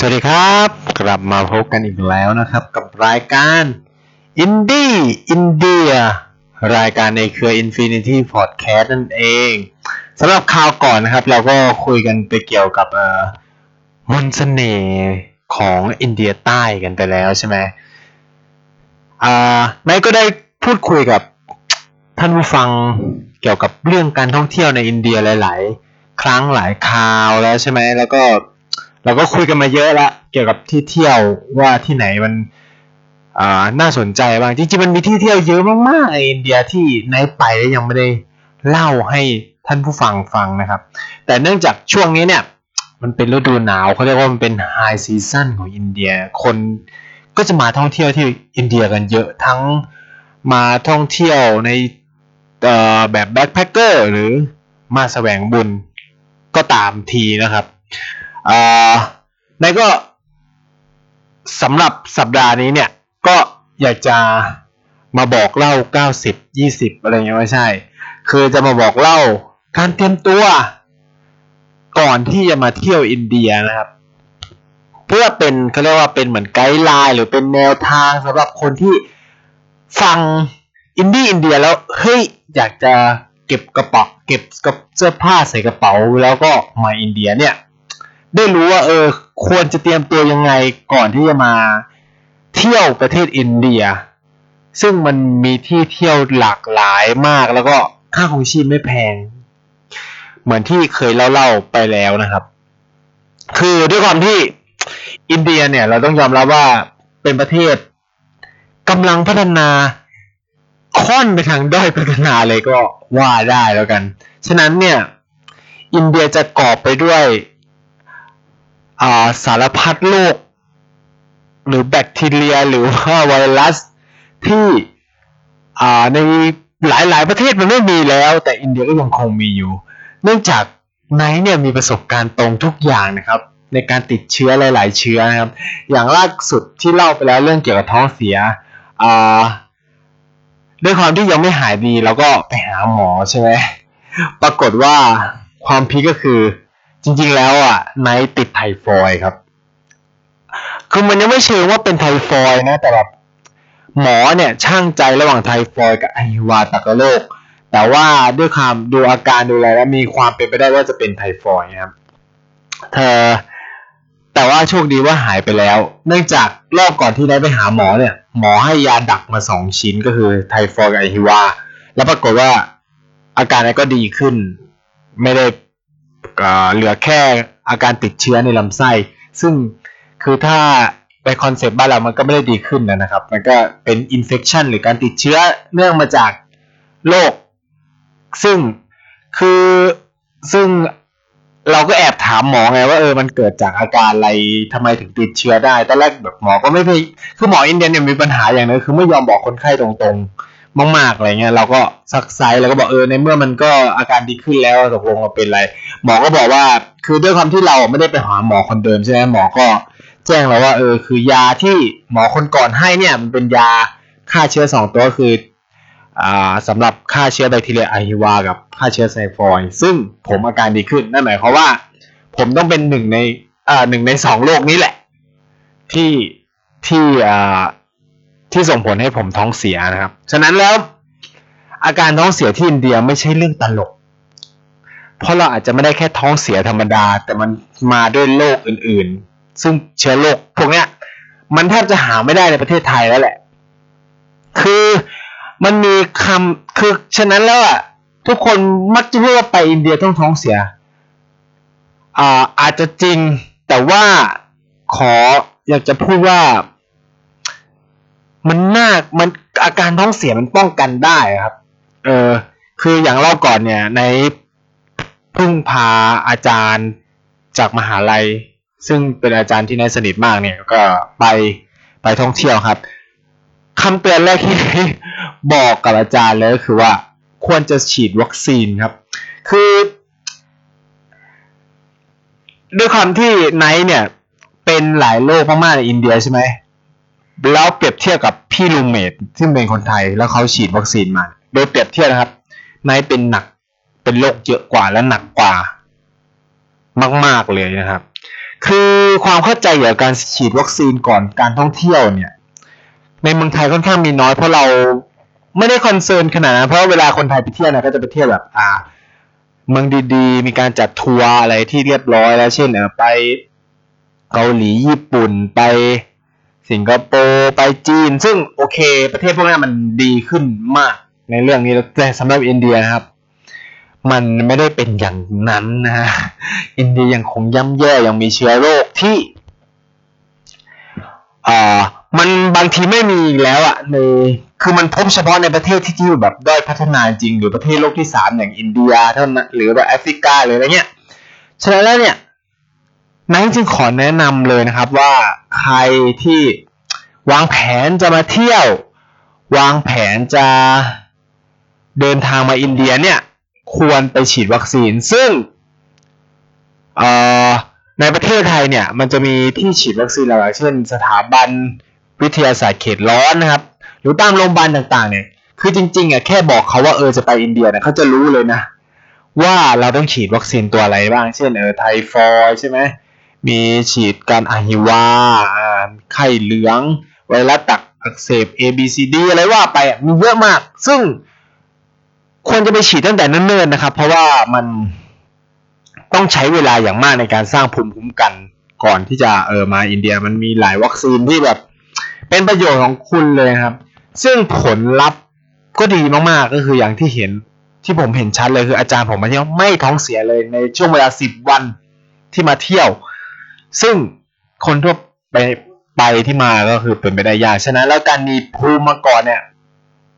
สวัสดีครับ กลับมาพบกันอีกแล้วนะครับ กับรายการอินดี้อินเดียรายการในเครือ Infinity Podcast นั่นเองสำหรับคราวก่อนนะครับ เราก็คุยกันไปเกี่ยวกับเอ่อมนต์เสน่ห์ของอินเดียใต้กันไปแล้วใช่ไหมอ่านายก็ได้พูดคุยกับท่านผู้ฟังเกี่ยวกับเรื่องการท่องเที่ยวในอินเดียหลาย ๆ ครั้งหลายคราวแล้วใช่ไหมแล้วก็ เราก็คุยกันมาเยอะละเกี่ยวกับที่เที่ยวว่าที่ไหนมันอ่าน่าสนใจบ้างจริงๆมันมีที่เที่ยวเยอะมากๆในอินเดียที่นไปแล้วยังไม่ได้เล่าให้ท่านผู้ฟังฟังนะครับ แต่เนื่องจากช่วงนี้เนี่ย มันเป็นฤดูหนาวเขาเรียกว่ามันเป็นไฮซีซั่นของอินเดียคนก็จะมาท่องเที่ยวที่อินเดียกันเยอะทั้งมาท่องเที่ยวในแบบ backpacker หรือมาแสวงบุญก็ตามทีนะครับ อ่านายก็สำหรับสัปดาห์นี้เนี่ย ก็อยากจะมาบอกเล่า 90 20 อะไรเงี้ยไม่ใช่ คือจะมาบอกเล่าการเตรียมตัว ก่อนที่จะมาเที่ยวอินเดียนะครับ เพื่อเป็นเขาเรียกว่าเป็นเหมือน guideline หรือเป็นแนวทางสำหรับคนที่ฟังอินดี้อินเดียแล้วเฮ้ยอยากจะเก็บกระเป๋าเก็บกับเสื้อผ้าใส่กระเป๋าแล้วก็มาอินเดียเนี่ย ได้รู้ว่าเออควรจะเตรียมตัวยังไงก่อนที่จะมาเที่ยวประเทศอินเดีย ซึ่งมันมีที่เที่ยวหลากหลายมากแล้วก็ค่าของชีพไม่แพง เหมือนที่เคยเล่าๆไปแล้วนะครับ คือด้วยความที่อินเดียเนี่ยเราต้องยอมรับว่าเป็นประเทศกำลังพัฒนาค่อนไปทางด้อยพัฒนาเลยก็ว่าได้แล้วกัน ฉะนั้นเนี่ย อินเดียจะกอบไปด้วย อ่าสารพัดโรคหรือแบคทีเรียหรือว่าไวรัสที่อ่าในหลายๆประเทศมันไม่มีแล้ว แต่อินเดียก็ยังคงมีอยู่ เนื่องจากไนท์เนี่ยมีประสบการณ์ตรงทุกอย่างนะครับในการติดเชื้อหลาย ๆ เชื้อนะครับ อย่างล่าสุดที่เล่าไปแล้วเรื่องเกี่ยวกับท้องเสียอ่าด้วยความที่ยังไม่หายดีเราก็ไปหาหมอใช่ไหมปรากฏว่าความพีก็คือ จริงๆแล้วอะไนท์ติดไทฟอยครับ คือมันยังไม่เชิงว่าเป็นไทฟอยนะ แต่แบบหมอเนี่ยช่างใจระหว่างไทฟอยกับไอหิวาตกโรคแต่ว่าด้วยความดูอาการดูอะไรแล้วมีความเป็นไปได้ว่าจะเป็นไทฟอยนะครับ เธอ แต่ว่าโชคดีว่าหายไปแล้ว เนื่องจากรอบก่อนที่ได้ไปหาหมอเนี่ย หมอให้ยาดักมาสองชิ้นก็คือไทฟอยกับไอหิวา แล้วปรากฏว่าอาการนั้นก็ดีขึ้น ไม่ได้ เหลือแค่อาการติดเชื้อในลำไส้ ซึ่งคือถ้าไปคอนเซปต์บ้านเรามันก็ไม่ได้ดีขึ้นนะครับ มันก็เป็นอินเฟ t ชันหรือการติดเชื้อเนื่องมาจากโรคซึ่งคือซึ่งเราก็แอบถามหมอไงว่าเออมันเกิดจากอาการอะไรทำไมถึงติดเชื้อได้ตอนแรกแบบหมอก็ไม่พคือหมออินเดียเนี่ยมีปัญหาอย่างนึงคือไม่ยอมบอกคนไข้ตรงๆ มากๆอะไรเงี้ยเราก็ซักไซ้แล้วก็บอกเออในเมื่อมันก็อาการดีขึ้นแล้วตกลงมันเป็นอะไร หมอก็บอกว่าคือด้วยความที่เราไม่ได้ไปหาหมอคนเดิมใช่ไหมหมอก็แจ้งเราว่าเออคือยาที่หมอคนก่อนให้เนี่ยมันเป็นยาฆ่าเชื้อสองตัวคืออ่าสำหรับฆ่าเชื้อแบคทีเรียไอฮิวากับฆ่าเชื้อไซฟอยซึ่งผมอาการดีขึ้นนั่นหมายความว่า ผมต้องเป็นหนึ่งในอ่าหนึ่งในสองโรคนี้แหละ ที่ที่อ่า ที่ส่งผลให้ผมท้องเสียนะครับ ฉะนั้นแล้ว อาการท้องเสียที่อินเดียไม่ใช่เรื่องตลก เพราะเราอาจจะไม่ได้แค่ท้องเสียธรรมดา แต่มันมาด้วยโรคอื่นๆ ซึ่งเชื้อโรคพวกเนี้ย มันแทบจะหาไม่ได้ในประเทศไทยแล้วแหละ คือมันมีคำคือฉะนั้นแล้วอะทุกคนมักจะพูดว่าไปอินเดียต้องท้องเสียอ่าอาจจะจริงแต่ว่าขออยากจะพูดว่า มันน่ามันอาการท้องเสียมันป้องกันได้ครับ เออ คืออย่างเล่าก่อนเนี่ย ในพึ่งพาอาจารย์จากมหาลัย ซึ่งเป็นอาจารย์ที่นายสนิทมากเนี่ยก็ไปไปท่องเที่ยวครับคำเตือนแรกที่บอกกับอาจารย์เลยก็คือว่า ควรจะฉีดวัคซีนครับ คือ ด้วยความที่นายเนี่ย เป็นหลายโรคมากๆในอินเดียใช่ไหม แล้วเปรียบเทียบกับพี่ roommate ซึ่งเป็นคนไทยแล้วเขาฉีดวัคซีนมา โดยเปรียบเทียบนะครับนายเป็นหนักเป็นโรคเยอะกว่าและหนักกว่ามาก ๆเลยนะครับ คือความเข้าใจเกี่ยวกับการฉีดวัคซีนก่อนการท่องเที่ยวเนี่ย ในเมืองไทยค่อนข้างมีน้อยเพราะเราไม่ได้ concern ขนาดนั้นเพราะเวลาคนไทยไปเที่ยวนะก็จะไปเที่ยวแบบอ่า เมืองดีๆ มีการจัดทัวร์อะไรที่เรียบร้อยแล้ว เช่นเออไปเกาหลีญี่ปุ่นไป สิงคโปร์ไปจีน ซึ่งโอเค ประเทศพวกนี้มันดีขึ้นมากในเรื่องนี้แต่สำหรับอินเดียนะครับ มันไม่ได้เป็นอย่างนั้นนะ อินเดียยังคงย่ำแย่ยังมีเชื้อโรคที่อ่ามันบางทีไม่มีแล้วอะในคือมันพบเฉพาะในประเทศที่ที่แบบด้อยพัฒนาจริงหรือประเทศโลกที่สามอย่างอินเดียเท่านั้นหรือแบบแอฟริกาหรืออะไรเงี้ยฉะนั้นแล้วเนี่ย นันจึงขอแนะนำเลยนะครับว่าใครที่วางแผนจะมาเที่ยว วางแผนจะเดินทางมาอินเดียเนี่ยควรไปฉีดวัคซีน ซึ่งในประเทศไทยเนี่ยมันจะมีที่ฉีดวัคซีนหลายเช่น สถาบันวิทยาศาสตร์เขตร้อนนะครับ หรือตามโรงพยาบาลต่างๆเนี่ยคือจริงๆอะแค่บอกเขาว่าเออจะไปอินเดียเนี่ยเขาจะรู้เลยนะ ว่าเราต้องฉีดวัคซีนตัวอะไรบ้าง เช่นเออไทฟอยใช่ไหม มีฉีดการอหิวาไข้เหลือง ไวรัสตักอักเสบ A B C D อะไรว่าไปมีเยอะมาก ซึ่งควรจะไปฉีดตั้งแต่เนิ่นๆนะครับ เพราะว่ามันต้องใช้เวลาอย่างมากในการสร้างภูมิคุ้มกันก่อนที่จะเออมาอินเดียมันมีหลายวัคซีนที่แบบ เป็นประโยชน์ของคุณเลยครับ ซึ่งผลลัพธ์ก็ดีมากๆก็คืออย่างที่เห็นที่ผมเห็นชัดเลยคืออาจารย์ผมมาเที่ยวไม่ท้องเสียเลยในช่วงเวลาสิบวันที่มาเที่ยว ซึ่งคนทั่วไปไปที่มาก็คือเป็นไปได้ยากฉะนั้นแล้วการมีภูมิมาก่อนเนี่ย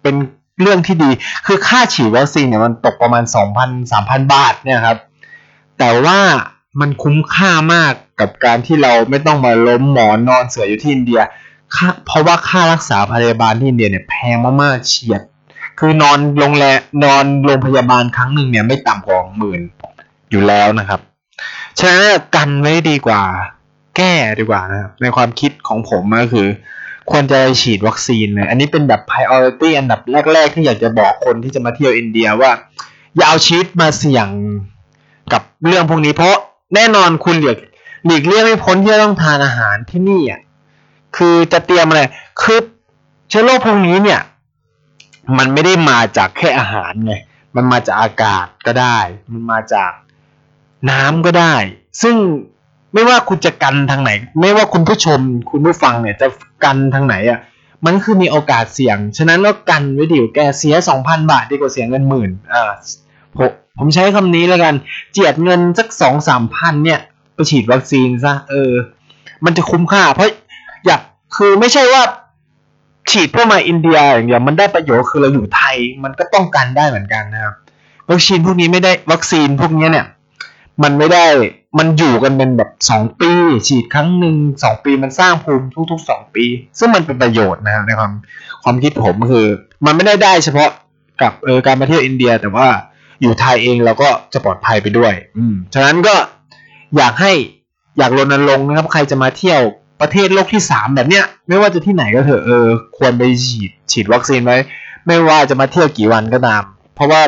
เป็นเรื่องที่ดีคือค่าฉีดวัคซีนเนี่ยมันตกประมาณ 2,000 3,000 บาทเนี่ยครับ แต่ว่ามันคุ้มค่ามากกับการที่เราไม่ต้องมาล้มหมอนนอนเสืออยู่ที่อินเดีย เพราะว่าค่ารักษาพยาบาลที่อินเดียเนี่ยแพงมากๆเฉียด คือนอนโรงแรมนอนโรงพยาบาลครั้งหนึ่งเนี่ยไม่ต่ำกว่าหมื่นอยู่แล้วนะครับ ฉะนั้นกันไว้ดีกว่า แก้ดีกว่านะครับในความคิดของผมก็คือ ควรจะฉีดวัคซีนเลยอันนี้เป็นแบบ priority อันดับแรก ๆ ที่อยากจะบอกคนที่จะมาเที่ยวอินเดียว่า อย่าเอาชีวิตมาเสี่ยงกับเรื่องพวกนี้ เพราะแน่นอนคุณหลีกหลีกเลี่ยงไม่พ้นที่จะต้องทานอาหารที่นี่อะคือจะเตรียมอะไรคือเชื้อโรคพวกนี้เนี่ย มันไม่ได้มาจากแค่อาหารไงมันมาจากอากาศก็ได้ มันมาจาก น้ำก็ได้ ซึ่งไม่ว่าคุณจะกันทางไหน ไม่ว่าคุณผู้ชม คุณผู้ฟังเนี่ยจะกันทางไหนอะมันคือมีโอกาสเสี่ยง ฉะนั้นก็กันไว้ดิวแกเสียสองพันบาทดีกว่าเสียเงินหมื่นอ่าผมผมใช้คำนี้แล้วกัน เจียดเงินสักสองสามพันเนี่ยไปฉีดวัคซีนซะเออ มันจะคุ้มค่า เพราะอยากคือไม่ใช่ว่าฉีดเพื่อมาอินเดียอย่างเดียวมันได้ประโยชน์คือเราอยู่ไทย มันก็ป้องกันได้เหมือนกันนะครับวัคซีนพวกนี้ไม่ได้วัคซีนพวกนี้เนี่ย มันไม่ได้มันอยู่กันเป็นแบบสองปี ฉีดครั้งหนึ่งสองปีมันสร้างภูมิทุกๆสองปี ซึ่งมันเป็นประโยชน์นะครับในความความคิดผมคือ มันไม่ได้ได้เฉพาะกับเออการมาเที่ยวอินเดีย แต่ว่าอยู่ไทยเองเราก็จะปลอดภัยไปด้วย อืมฉะนั้นก็อยากให้อยากรณรงค์นะครับ ใครจะมาเที่ยวประเทศโลกที่สามแบบเนี้ย ไม่ว่าจะที่ไหนก็เถอะเออควรไปฉีดฉีดวัคซีนไว้ ไม่ว่าจะมาเที่ยวกี่วันก็ตาม เพราะว่า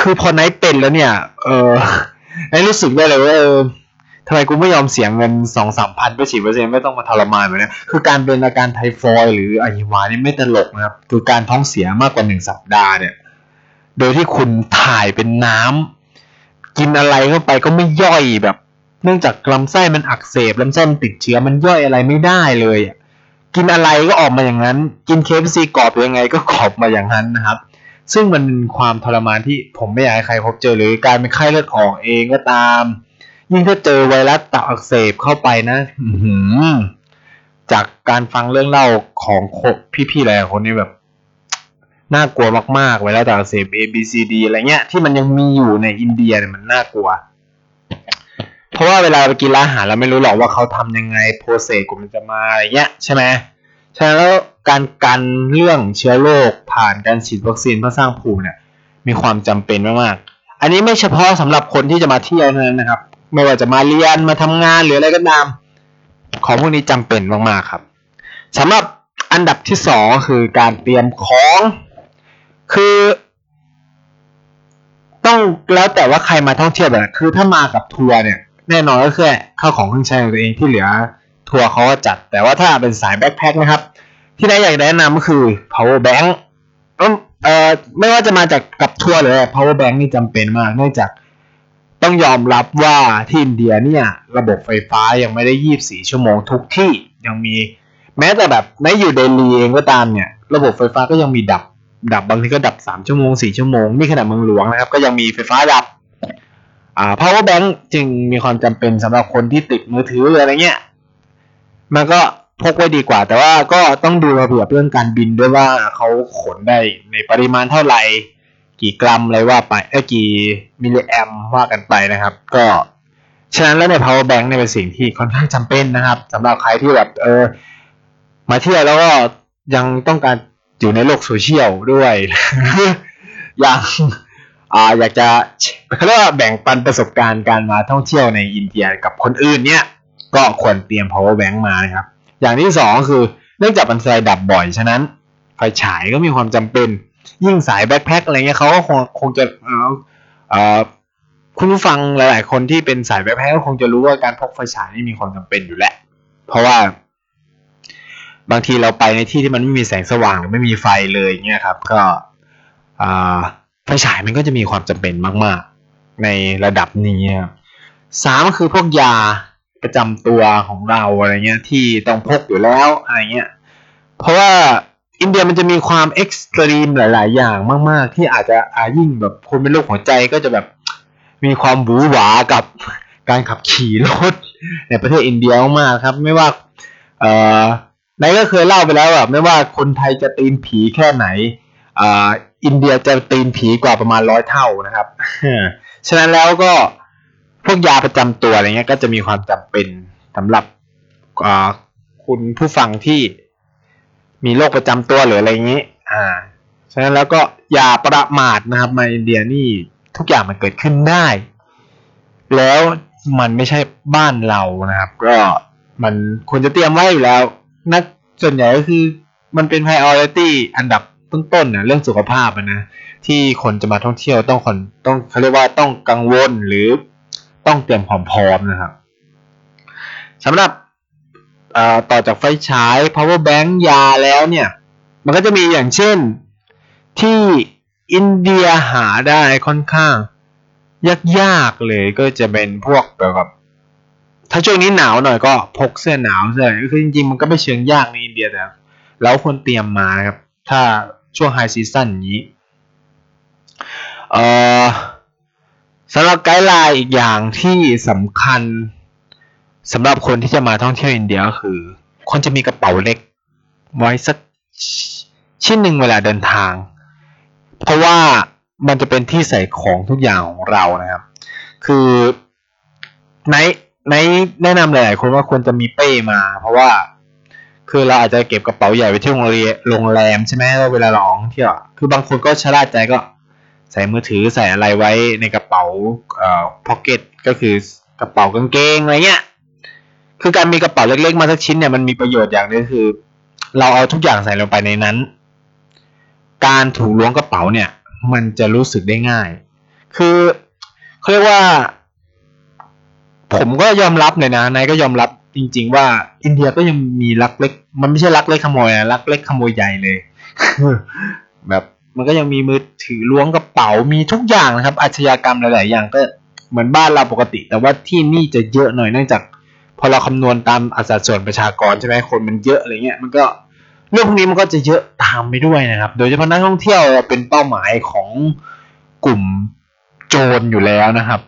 คือพอไนท์เป็นแล้วเนี่ย เออไอ้รู้สึกได้เลยว่าเออทำไมกูไม่ยอมเสียเงินสองสามพันไปฉีดวัคซีนไม่ต้องมาทรมานแบบนี้คือการเป็นอาการไทฟอยหรืออหิวานี่ไม่ตลกนะครับ คือการท้องเสียมากกว่าหนึ่งสัปดาห์เนี่ย โดยที่คุณถ่ายเป็นน้ำกินอะไรเข้าไปก็ไม่ย่อยแบบ เนื่องจากลำไส้มันอักเสบลำไส้มันติดเชื้อมันย่อยอะไรไม่ได้เลยกินอะไรก็ออกมาอย่างนั้น กินเคฟซีกรอบยังไงก็กรอบมาอย่างนั้นนะครับ ซึ่งมันเป็นความทรมานที่ผมไม่อยากให้ใครพบเจอหรือการเป็นไข้เลือดออกเองก็ตาม ยิ่งถ้าเจอไวรัสตับอักเสบเข้าไปนะจากการฟังเรื่องเล่าของพี่ๆหลายคนนี้แบบน่ากลัวมากๆไวรัสตับอักเสบ A B C D อะไรเงี้ยที่มันยังมีอยู่ในอินเดียเนี่ยมันน่ากลัว เพราะว่าเวลาไปกินร้านอาหารเราไม่รู้หรอกว่าเขาทำยังไงโปรเซสกมันจะมาอะไรเงี้ยใช่ไหม ฉะนั้นแล้วการกันเรื่องเชื้อโรคผ่านการฉีดวัคซีนเพื่อสร้างภูมิเนี่ยมีความจำเป็นมากๆ อันนี้ไม่เฉพาะสำหรับคนที่จะมาเที่ยวเท่านั้นนะครับ ไม่ว่าจะมาเรียนมาทำงานหรืออะไรก็ตาม ของพวกนี้จำเป็นมากๆครับสำหรับอันดับที่สองคือการเตรียมของ คือ ต้องแล้วแต่ว่าใครมาท่องเที่ยวแบบคือถ้ามากับทัวร์เนี่ย แน่นอนก็แค่ข้าวของเครื่องใช้ของตัวเองที่เหลือ ทัวร์เขาก็จัด แต่ว่าถ้าเป็นสายแบ็คแพ็คนะครับ ที่ได้อยากแนะนำก็คือ power bank เอ่อไม่ว่าจะมาจากกับทัวร์หรือ power bank นี่จำเป็นมากเนื่องจากต้องยอมรับว่าที่อินเดียเนี่ยระบบไฟฟ้ายังไม่ได้ 24 ชั่วโมงทุกที่ยังมีแม้แต่แบบไม่อยู่เดลีเองก็ตามเนี่ย ระบบไฟฟ้าก็ยังมีดับ ดับบางทีก็ดับ 3 ชั่วโมง 4 ชั่วโมง นี่ขนาดเมืองหลวงนะครับ ก็ยังมีไฟฟ้าดับอ่า power bank จึงมีความจำเป็นสำหรับคนที่ติดมือถืออะไรเงี้ย มันก็พกไว้ดีกว่า แต่ว่าก็ต้องดูระเบียบเรื่องการบินด้วยว่าเขาขนได้ในปริมาณเท่าไหร่ กี่กรัมอะไรว่าไปเอ้กี่มิลลิแอมว่ากันไปนะครับ ก็ฉะนั้นแล้วใน power bank เนี่ยเป็นสิ่งที่ค่อนข้างจำเป็นนะครับสำหรับใครที่แบบเออมาเที่ยวแล้วก็ยังต้องการอยู่ในโลกโซเชียลด้วยอยากอ่าอยากจะเขาเรียกว่าแบ่งปันประสบการณ์การมาท่องเที่ยวในอินเดียกับคนอื่นเนี่ย ก็ควรเตรียม power bank มานะครับ อย่างที่สองคือเนื่องจากมันไฟดับบ่อยฉะนั้นไฟฉายก็มีความจำเป็น ยิ่งสายแบ็คแพ็คอะไรเงี้ยเขาก็คงคงจะเอ่อเออคุณผู้ฟังหลาย ๆ คนที่เป็นสายแบ็คแพ็คก็คงจะรู้ว่าการพกไฟฉายนี่มีความจำเป็นอยู่แหละ เพราะว่าบางทีเราไปในที่ที่มันไม่มีแสงสว่างหรือไม่มีไฟเลยเงี้ยครับ ก็อ่าไฟฉายมันก็จะมีความจำเป็นมาก ๆ ในระดับนี้ครับสามก็คือพวกยา ประจำตัวของเราอะไรเงี้ยที่ต้องพกอยู่แล้วอะไรเงี้ยเพราะว่าอินเดียมันจะมีความเอ็กซ์ตรีมหลาย ๆ อย่างมาก ๆ ที่อาจจะอายิ่งแบบคนเป็นโรคหัวใจก็จะแบบมีความบูหวากับการขับขี่รถในประเทศอินเดียมากครับ ไม่ว่าเอ่อนายก็เคยเล่าไปแล้วอะไม่ว่าคนไทยจะตีนผีแค่ไหนอ่าอินเดียจะตีนผีกว่าประมาณร้อยเท่านะครับ ฉะนั้นแล้วก็ พวกยาประจำตัวอะไรเงี้ยก็จะมีความจำเป็นสำหรับคุณผู้ฟังที่มีโรคประจำตัวหรืออะไรอย่างนี้ อ่า ฉะนั้นแล้วก็อย่าประมาทนะครับ มาอินเดียนี่ทุกอย่างมันเกิดขึ้นได้ แล้วมันไม่ใช่บ้านเรานะครับ ก็มันควรจะเตรียมไว้อยู่แล้วนักส่วนใหญ่ก็คือมันเป็น priority อันดับต้นๆนะเรื่องสุขภาพนะที่คนจะมาท่องเที่ยวต้องคนต้องเขาเรียกว่าต้องกังวลหรือ ต้องเตรียมความพร้อมนะครับสำหรับต่อจากไฟฉาย power bank ยาแล้วเนี่ย มันก็จะมีอย่างเช่นที่อินเดียหาได้ค่อนข้าง ยากๆเลยก็จะเป็นพวกแบบถ้าช่วงนี้หนาวหน่อยก็พกเสื้อหนาวเสื้อคือจริงๆ มันก็ไม่เชิงยากในอินเดียแต่เราควรเตรียมมาครับ ถ้าช่วง high season อย่างนี้ เอ่อ สำหรับ guideline อีกอย่างที่สำคัญสำหรับคนที่จะมาท่องเที่ยวอินเดียก็คือ ควรจะมีกระเป๋าเล็ก ไว้สักชิ้นหนึ่งเวลาเดินทาง เพราะว่ามันจะเป็นที่ใส่ของทุกอย่างของเรานะครับ คือในในแนะนำหลายๆคนว่าควรจะมีเป้มา เพราะว่า คือเราอาจจะเก็บกระเป๋าใหญ่ไปที่โรงเรียนโรงแรมใช่ไหมเวลาเราออกเที่ยวคือบางคนก็ชะล่าใจก็ ใส่มือถือใส่อะไรไว้ในกระเป๋าเอ่อพ็อกเก็ตก็คือกระเป๋ากางเกงอะไรเงี้ยคือการมีกระเป๋าเล็กๆมาสักชิ้นเนี่ยมันมีประโยชน์อย่างนึงคือ เราเอาทุกอย่างใส่ลงไปในนั้น การถูกล้วงกระเป๋าเนี่ย มันจะรู้สึกได้ง่าย คือเขาเรียกว่า ผมก็ยอมรับเลยนะนายก็ยอมรับจริง ๆ ว่าอินเดียก็ยังมีลักเล็ก มันไม่ใช่ลักเล็กขโมยนะลักเล็กขโมยใหญ่เลย แบบ มันก็ยังมีมือถือล้วงกระเป๋ามีทุกอย่างนะครับอาชญากรรมหลาย ๆ อย่างก็เหมือนบ้านเราปกติ แต่ว่าที่นี่จะเยอะหน่อยเนื่องจาก พอเราคำนวณตามอัตราส่วนประชากรใช่ไหมคนมันเยอะอะไรเงี้ยมันก็เรื่องพวกนี้มันก็จะเยอะตามไปด้วยนะครับ โดยเฉพาะนักท่องเที่ยวเป็นเป้าหมายของกลุ่มโจรอยู่แล้วนะครับ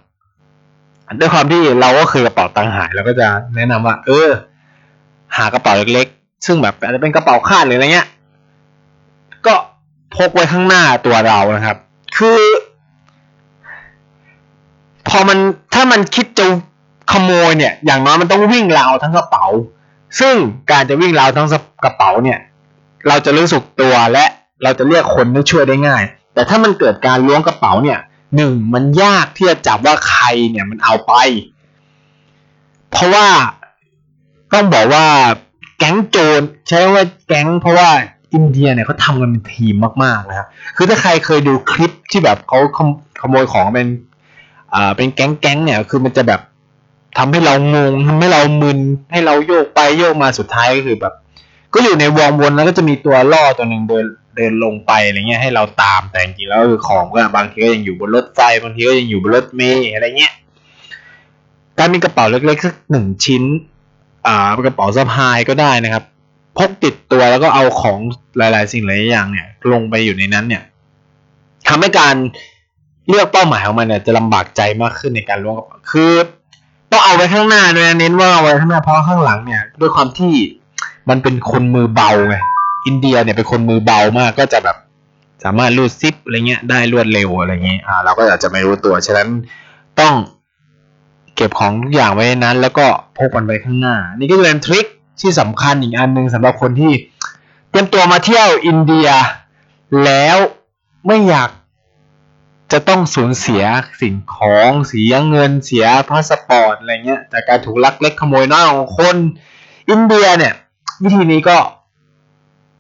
ด้วยความที่เราก็เคยกระเป๋าตังค์หายเราก็จะแนะนำว่า เออ หากระเป๋าเล็กๆซึ่งแบบอาจจะเป็นกระเป๋าคาดหรืออะไรเงี้ย ก็ พกไว้ข้างหน้าตัวเรานะครับ คือ พอมันถ้ามันคิดจะขโมยเนี่ย อย่างน้อยมันต้องวิ่งราวทั้งกระเป๋า ซึ่งการจะวิ่งราวทั้งกระเป๋าเนี่ย เราจะรู้สึกตัวและเราจะเรียกคนให้ช่วยได้ง่าย แต่ถ้ามันเกิดการล้วงกระเป๋าเนี่ยหนึ่งมันยากที่จะจับว่าใครเนี่ยมันเอาไป เพราะว่าต้องบอกว่าแก๊งโจรใช้ว่าแก๊งเพราะว่า อินเดียเนี่ยเขาทำกันเป็นทีมมากๆนะครับคือถ้าใครเคยดูคลิปที่แบบเขาขโมยของเป็นอ่าเป็นแก๊งแก๊งเนี่ยคือมันจะแบบทำให้เรางงทำให้เรามึนให้เราโยกไปโยกมาสุดท้ายก็คือแบบ ก็อยู่ในวงวนแล้วก็จะมีตัวล่อตัวหนึ่งเดินเดินลงไปอะไรเงี้ยให้เราตามแต่จริงๆแล้วคือของก็บางทีก็ยังอยู่บนรถไฟบางทีก็ยังอยู่บนรถเมล์อะไรเงี้ยการมีกระเป๋าเล็กๆสักหนึ่งชิ้น อ่ากระเป๋าสะพายก็ได้นะครับ พกติดตัวแล้วก็เอาของหลาย ๆ สิ่งหลายอย่างเนี่ย ลงไปอยู่ในนั้นเนี่ยทำให้การเลือกเป้าหมายของมันเนี่ยจะลำบากใจมากขึ้นในการล้วงกระเป๋าคือต้องเอาไว้ข้างหน้าด้วยเน้นว่าเอาไว้ข้างหน้าเพราะข้างหลังเนี่ย ด้วยความที่มันเป็นคนมือเบาไงอินเดียเนี่ยเป็นคนมือเบามากก็จะแบบ สามารถรูดซิปอะไรเงี้ยได้รวดเร็วอะไรเงี้ยอ่า เราก็อาจจะไม่รู้ตัวฉะนั้นต้องเก็บของทุกอย่างไว้ในนั้น แล้วก็พกมันไว้ข้างหน้า นี่ก็เป็นทริค ที่สำคัญอีกอันหนึ่งสำหรับคนที่เตรียมตัวมาเที่ยวอินเดีย แล้วไม่อยากจะต้องสูญเสียสิ่งของเสียเงินเสียพาสปอร์ตอะไรเงี้ยจากการถูกลักเล็กขโมยน้อยของคนอินเดียเนี่ย วิธีนี้ก็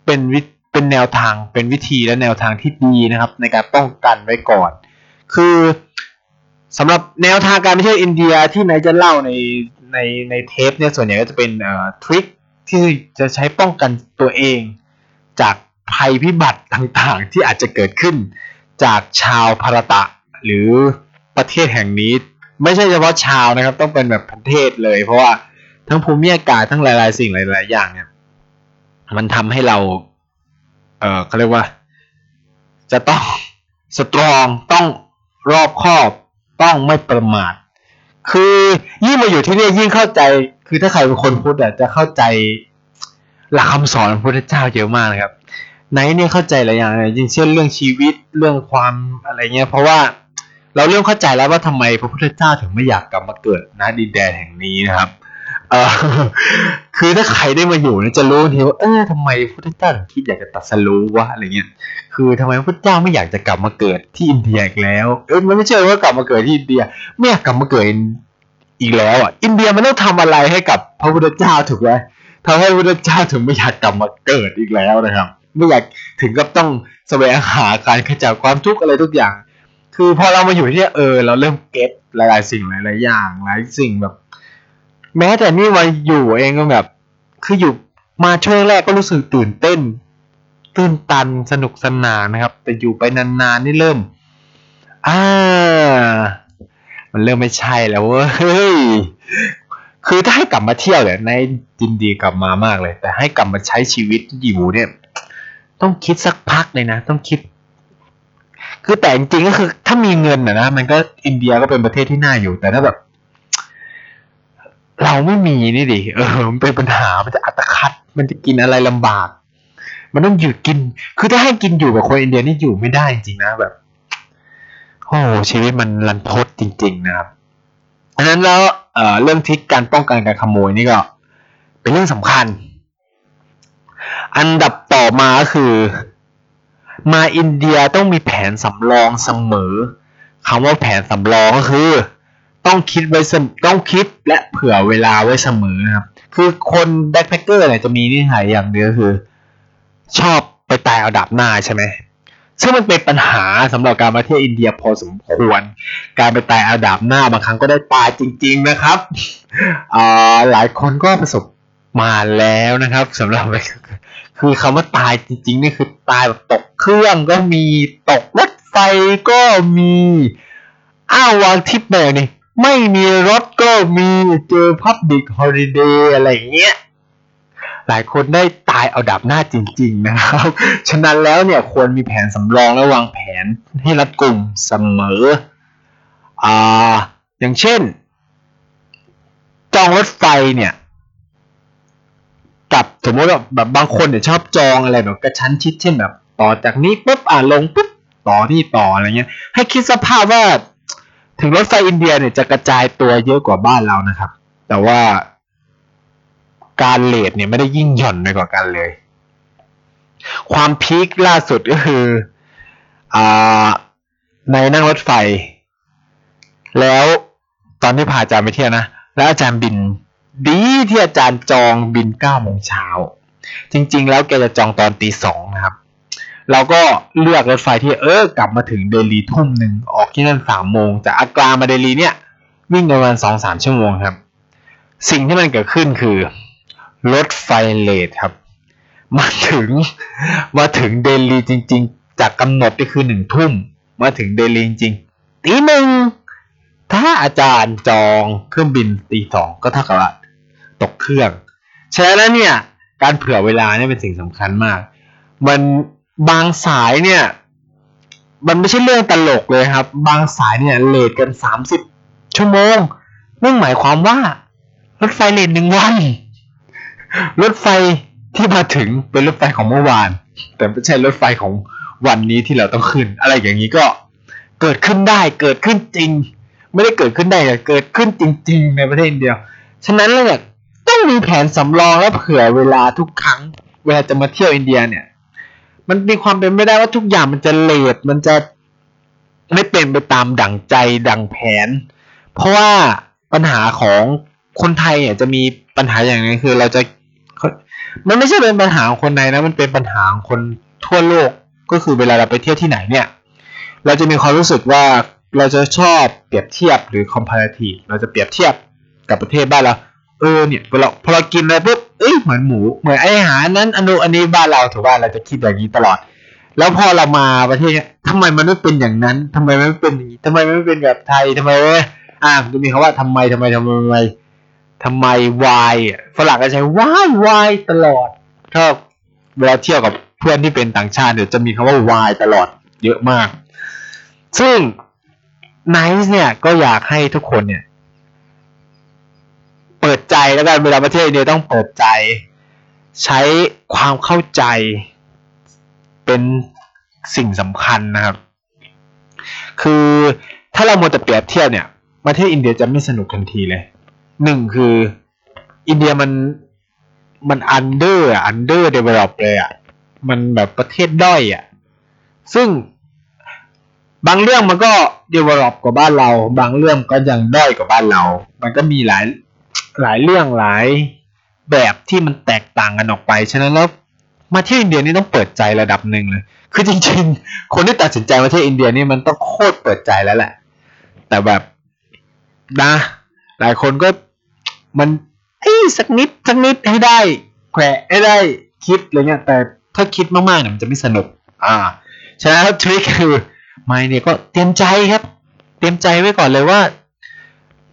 เป็นวิเป็นแนวทางเป็นวิธีและแนวทางที่ดีนะครับ ในการป้องกันไว้ก่อน คือสำหรับแนวทางการไปเที่ยวอินเดียที่นายจะเล่าใน ในในเทปเนี่ยส่วนใหญ่ก็จะเป็นเอ่อ trickที่จะใช้ป้องกันตัวเอง จากภัยพิบัติต่างๆ ที่อาจจะเกิดขึ้น จากชาวพารตะ หรือประเทศแห่งนี้ ไม่ใช่เฉพาะชาวนะครับ ต้องเป็นแบบประเทศเลย เพราะว่าทั้งภูมิอากาศทั้งหลาย ๆ สิ่งหลาย ๆ อย่างเนี่ยมันทำให้เรา เออเขาเรียกว่า จะต้องสตรองต้องรอบคอบ ต้องไม่ประมาท คือยิ่งมาอยู่ที่นี่ยิ่งเข้าใจ คือถ้าใครเป็นคนพุทธอะจะเข้าใจหลักคำสอนของพระพุทธเจ้าเยอะมากนะครับไหนเนี่ยเข้าใจหลายอย่างอย่างเช่นเรื่องชีวิตเรื่องความอะไรเงี้ย เพราะว่าเราเริ่มเข้าใจแล้วว่าทำไมพระพุทธเจ้าถึงไม่อยากกลับมาเกิดนะดินแดนแห่งนี้นะครับเออคือถ้าใครได้มาอยู่เนี่ยจะรู้ทีว่าเออทำไมพระพุทธเจ้าถึงคิดอยากจะตัดสรู้วะอะไรเงี้ยคือทำไมพระพุทธเจ้าไม่อยากจะกลับมาเกิดที่อินเดียอีกแล้วเออมันไม่ใช่ว่ากลับมาเกิดที่อินเดียไม่อยากกลับมาเกิด อีกแล้วอะ อินเดียมันต้องทำอะไรให้กับพระพุทธเจ้าถูกไหมทำให้พระพุทธเจ้าถึงไม่อยากกลับมาเกิดอีกแล้วนะครับไม่อยากถึงกับต้องแสวงหาการขจัดความทุกข์อะไรทุกอย่าง คือพอเรามาอยู่ที่เออ เราเริ่มเก็ตหลายๆสิ่งหลายๆอย่างหลายสิ่งแบบ แม้แต่นี่มาอยู่เองก็แบบ คืออยู่มาช่วงแรกก็รู้สึกตื่นเต้น ตื่นตันสนุกสนานนะครับ แต่อยู่ไปนานๆนี่เริ่มอ่า มันเริ่มไม่ใช่แล้วเว้ยคือถ้าให้กลับมาเที่ยวเนี่ยในจินดีกลับมามากเลย แต่ให้กลับมาใช้ชีวิตอยู่เนี่ย ต้องคิดสักพักเลยนะ ต้องคิด คือแต่จริงๆก็คือ ถ้ามีเงินนะนะมันก็อินเดียก็เป็นประเทศที่น่าอยู่ แต่ถ้าแบบ เราไม่มีนี่ดิเออมันเป็นปัญหามันจะอัตคัด มันจะกินอะไรลำบาก มันต้องหยุดกิน คือถ้าให้กินอยู่แบบคนอินเดียนี่อยู่ไม่ได้จริงๆนะแบบ โอ้ชีวิตมันรันทดจริง ๆ นะครับอันนั้นแล้วเเรื่องทิศการป้องกันการขโมยนี่ก็เป็นเรื่องสำคัญ อันดับต่อมาคือ มาอินเดียต้องมีแผนสำรองเสมอคำว่าแผนสำรองก็คือ ต้องคิดไว้ต้องคิดและเผื่อเวลาไว้เสมอนะครับ คือคนแบ็คแพคเกอร์เนี่ยจะมีนิสัยอย่างเดียวคือ ชอบไปตายเอาดับหน้าใช่ไหม ซึ่งมันเป็นปัญหาสำหรับการมาเที่ยวอินเดียพอสมควร การไปตายอาดับหน้าบางครั้งก็ได้ตายจริง ๆนะครับหลายคนก็ประสบมาแล้วนะครับสำหรับคือคำว่าตายจริงๆนี่คือตายแบบตกเครื่องก็มีตกรถไฟก็มีอ้าววางทิปแบบนี่ไม่มีรถก็มีเจอพับบิกฮอลิเดย์อะไรเงี้ย หลายคนได้ตายเอาดับหน้าจริง ๆ นะครับ ฉะนั้นแล้วเนี่ยควรมีแผนสำรองและวางแผนให้รัดกุมเสมออ่าอย่างเช่น จองรถไฟเนี่ยกับสมมติว่าแบบบางคนเนี่ยชอบจองอะไรแบบกระชั้นชิดเช่นแบบ ต่อจากนี้ปุ๊บอ่าลงปุ๊บต่อที่ต่ออะไรเงี้ย ให้คิดสภาพว่า ถึงรถไฟอินเดียเนี่ยจะกระจายตัวเยอะกว่าบ้านเรานะครับ แต่ว่า การเลทเนี่ยไม่ได้ยิ่งหย่อนไปกว่ากันเลย ความพีคล่าสุดก็คืออในนั่งรถไฟ แล้วตอนที่พาอาจารย์ไปเที่ยวนะ แล้วอาจารย์บินดีที่อาจารย์จองบินเก้าโมงเช้า จริง ๆ แล้วแกจะจองตอนตีสองนะครับ เราก็เลือกรถไฟที่เออกลับมาถึงเดลีทุ่มหนึ่งออกที่นั่นสามโมงจากอากรามาเดลีเนี่ย วิ่งประมาณสองสามชั่วโมงครับ สิ่งที่มันเกิดขึ้นคือ รถไฟเลทครับ มาถึงมาถึงเดลีจริง ๆ จากกำหนดก็คือหนึ่งทุ่ม มาถึงเดลีจริงๆตีหนึ่งถ้าอาจารย์จองเครื่องบินตีสองก็เท่ากับว่าตกเครื่องฉะนั้นเนี่ย การเผื่อเวลาเนี่ยเป็นสิ่งสำคัญมาก มันบางสายเนี่ย มันไม่ใช่เรื่องตลกเลยครับ บางสายเนี่ยเลทกันสามสิบชั่วโมงนั่นหมายความว่า รถไฟเลทหนึ่งวัน รถไฟที่มาถึงเป็นรถไฟของเมื่อวาน แต่ไม่ใช่รถไฟของวันนี้ที่เราต้องขึ้น อะไรอย่างนี้ก็เกิดขึ้นได้เกิดขึ้นจริง ไม่ได้เกิดขึ้นได้แต่เกิดขึ้นจริง ๆ ในประเทศอินเดียฉะนั้นแล้วเนี่ยต้องมีแผนสำรองและเผื่อเวลาทุกครั้ง เวลาจะมาเที่ยวอินเดียเนี่ย มันมีความเป็นไม่ได้ว่าทุกอย่างมันจะเลทมันจะไม่เป็นไปตามดั่งใจดั่งแผน เพราะว่าปัญหาของคนไทยเนี่ยจะมีปัญหาอย่างนึงคือเราจะ มันไม่ใช่เป็นปัญหาของคนไทยนะมันเป็นปัญหาของคนทั่วโลกก็คือเวลาเราไปเที่ยวที่ไหนเนี่ย เราจะมีความรู้สึกว่าเราจะชอบเปรียบเทียบหรือ comparative เราจะเปรียบเทียบกับประเทศบ้านเราเออเนี่ยพอเราพอเรากินอะไรปุ๊บเอ้ยเหมือนหมูเหมือนไออาหารนั้นอนุอันนี้บ้านเราถือว่าเราจะคิดอย่างนี้ตลอด แล้วพอเรามาประเทศเนี้ยทำไมมันไม่เป็นอย่างนั้นทำไมไม่เป็นอย่างนี้ทำไมไม่เป็นแบบไทยทำไมอ่าจะมีคำว่าทำไมทำไมทำไม ทำไมทำไม why ฝรั่งก็ใช้ why why ตลอดถ้าเวลาเที่ยวกับเพื่อนที่เป็นต่างชาติเดี๋ยวจะมีคำว่า why ตลอดเยอะมาก ซึ่ง Nice เนี่ยก็อยากให้ทุกคนเนี่ย เปิดใจแล้วกันเวลาประเทศเนี่ยต้องเปิดใจ ใช้ความเข้าใจ เป็นสิ่งสำคัญนะครับ คือถ้าเราโมจะเปรียบเทียบเนี่ย ประเทศอินเดียจะไม่สนุกทันทีเลย หนึ่งคือ อินเดียมันมัน under underdevelop เลยอะ มันแบบประเทศด้อยอะ ซึ่งบางเรื่องมันก็ develop กว่าบ้านเรา บางเรื่องก็ยังด้อยกว่าบ้านเรา มันก็มีหลายหลายเรื่องหลายแบบที่มันแตกต่างกันออกไป ฉะนั้นแล้วมาเที่ยวอินเดียนี่ต้องเปิดใจระดับหนึ่งเลย คือจริงๆ คนที่ตัดสินใจมาเที่ยวอินเดียนี่มันต้องโคตรเปิดใจแล้วแหละ แต่แบบนะ หลายคนก็ มันเอ้สักนิดสักนิดให้ได้ แขวะให้ได้คิดอะไรเงี้ย แต่ถ้าคิดมากๆเนี่ยมันจะไม่สนุก อ่า ฉะนั้นทริคคือไม่เนี่ยก็เตรียมใจครับ เตรียมใจไว้ก่อนเลยว่า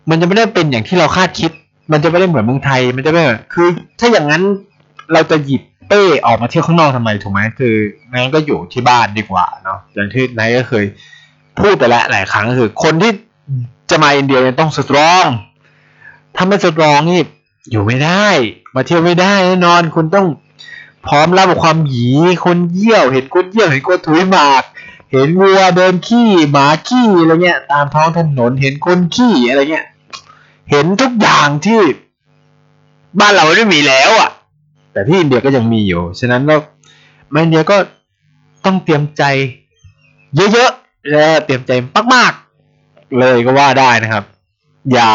มันจะไม่ได้เป็นอย่างที่เราคาดคิด มันจะไม่ได้เหมือนเมืองไทย มันจะไม่คือ ถ้าอย่างนั้นเราจะหยิบเป้ออกมาเที่ยวข้างนอกทำไมถูกไหมคืองั้นก็อยู่ที่บ้านดีกว่าเนาะอย่างที่นายก็เคยพูดไปแล้วหลายครั้งก็คือ คนที่จะมาอินเดียเนี่ยต้องสตรอง ถ้าไม่สตรองนี่อยู่ไม่ได้ มาเที่ยวไม่ได้แน่นอนคุณต้องพร้อมรับกับความหยีคนเยี่ยวเห็นคนเยี่ยวเห็นคนถุยหมาก เห็นวัวเดินขี้หมาขี้อะไรเงี้ย ตามท้องถนนเห็นคนขี้อะไรเงี้ย เห็นทุกอย่างที่ บ้านเราไม่มีแล้วอะ แต่ที่อินเดียก็ยังมีอยู่ฉะนั้นเรามาอินเดียก็ต้องเตรียมใจ เยอะๆและเตรียมใจมากๆ เลยก็ว่าได้นะครับ อย่า